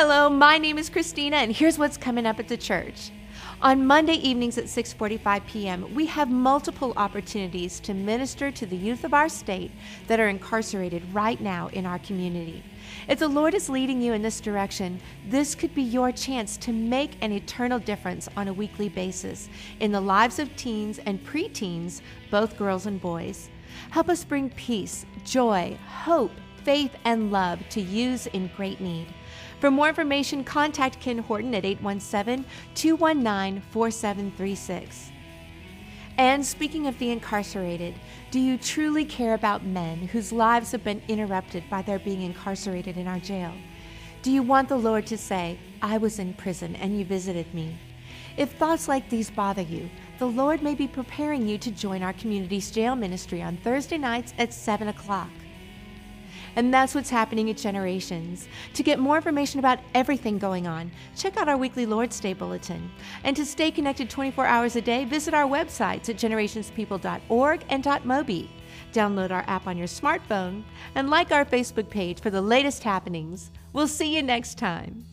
Hello, my name is Christina, and here's what's coming up at the church. On Monday evenings at 6:45 p.m., we have multiple opportunities to minister to the youth of our state that are incarcerated right now in our community. If the Lord is leading you in this direction, this could be your chance to make an eternal difference on a weekly basis in the lives of teens and preteens, both girls and boys. Help us bring peace, joy, hope, faith, and love to use in great need. For more information, contact Ken Horton at 817 219 4736. And speaking of the incarcerated, do you truly care about men whose lives have been interrupted by their being incarcerated in our jail? Do you want the Lord to say, I was in prison and you visited me? If thoughts like these bother you, the Lord may be preparing you to join our community's jail ministry on Thursday nights at 7 o'clock. And that's what's happening at Generations. To get more information about everything going on, check out our weekly Lord's Day Bulletin. And to stay connected 24 hours a day, visit our websites at generationspeople.org and .mobi. Download our app on your smartphone and like our Facebook page for the latest happenings. We'll see you next time.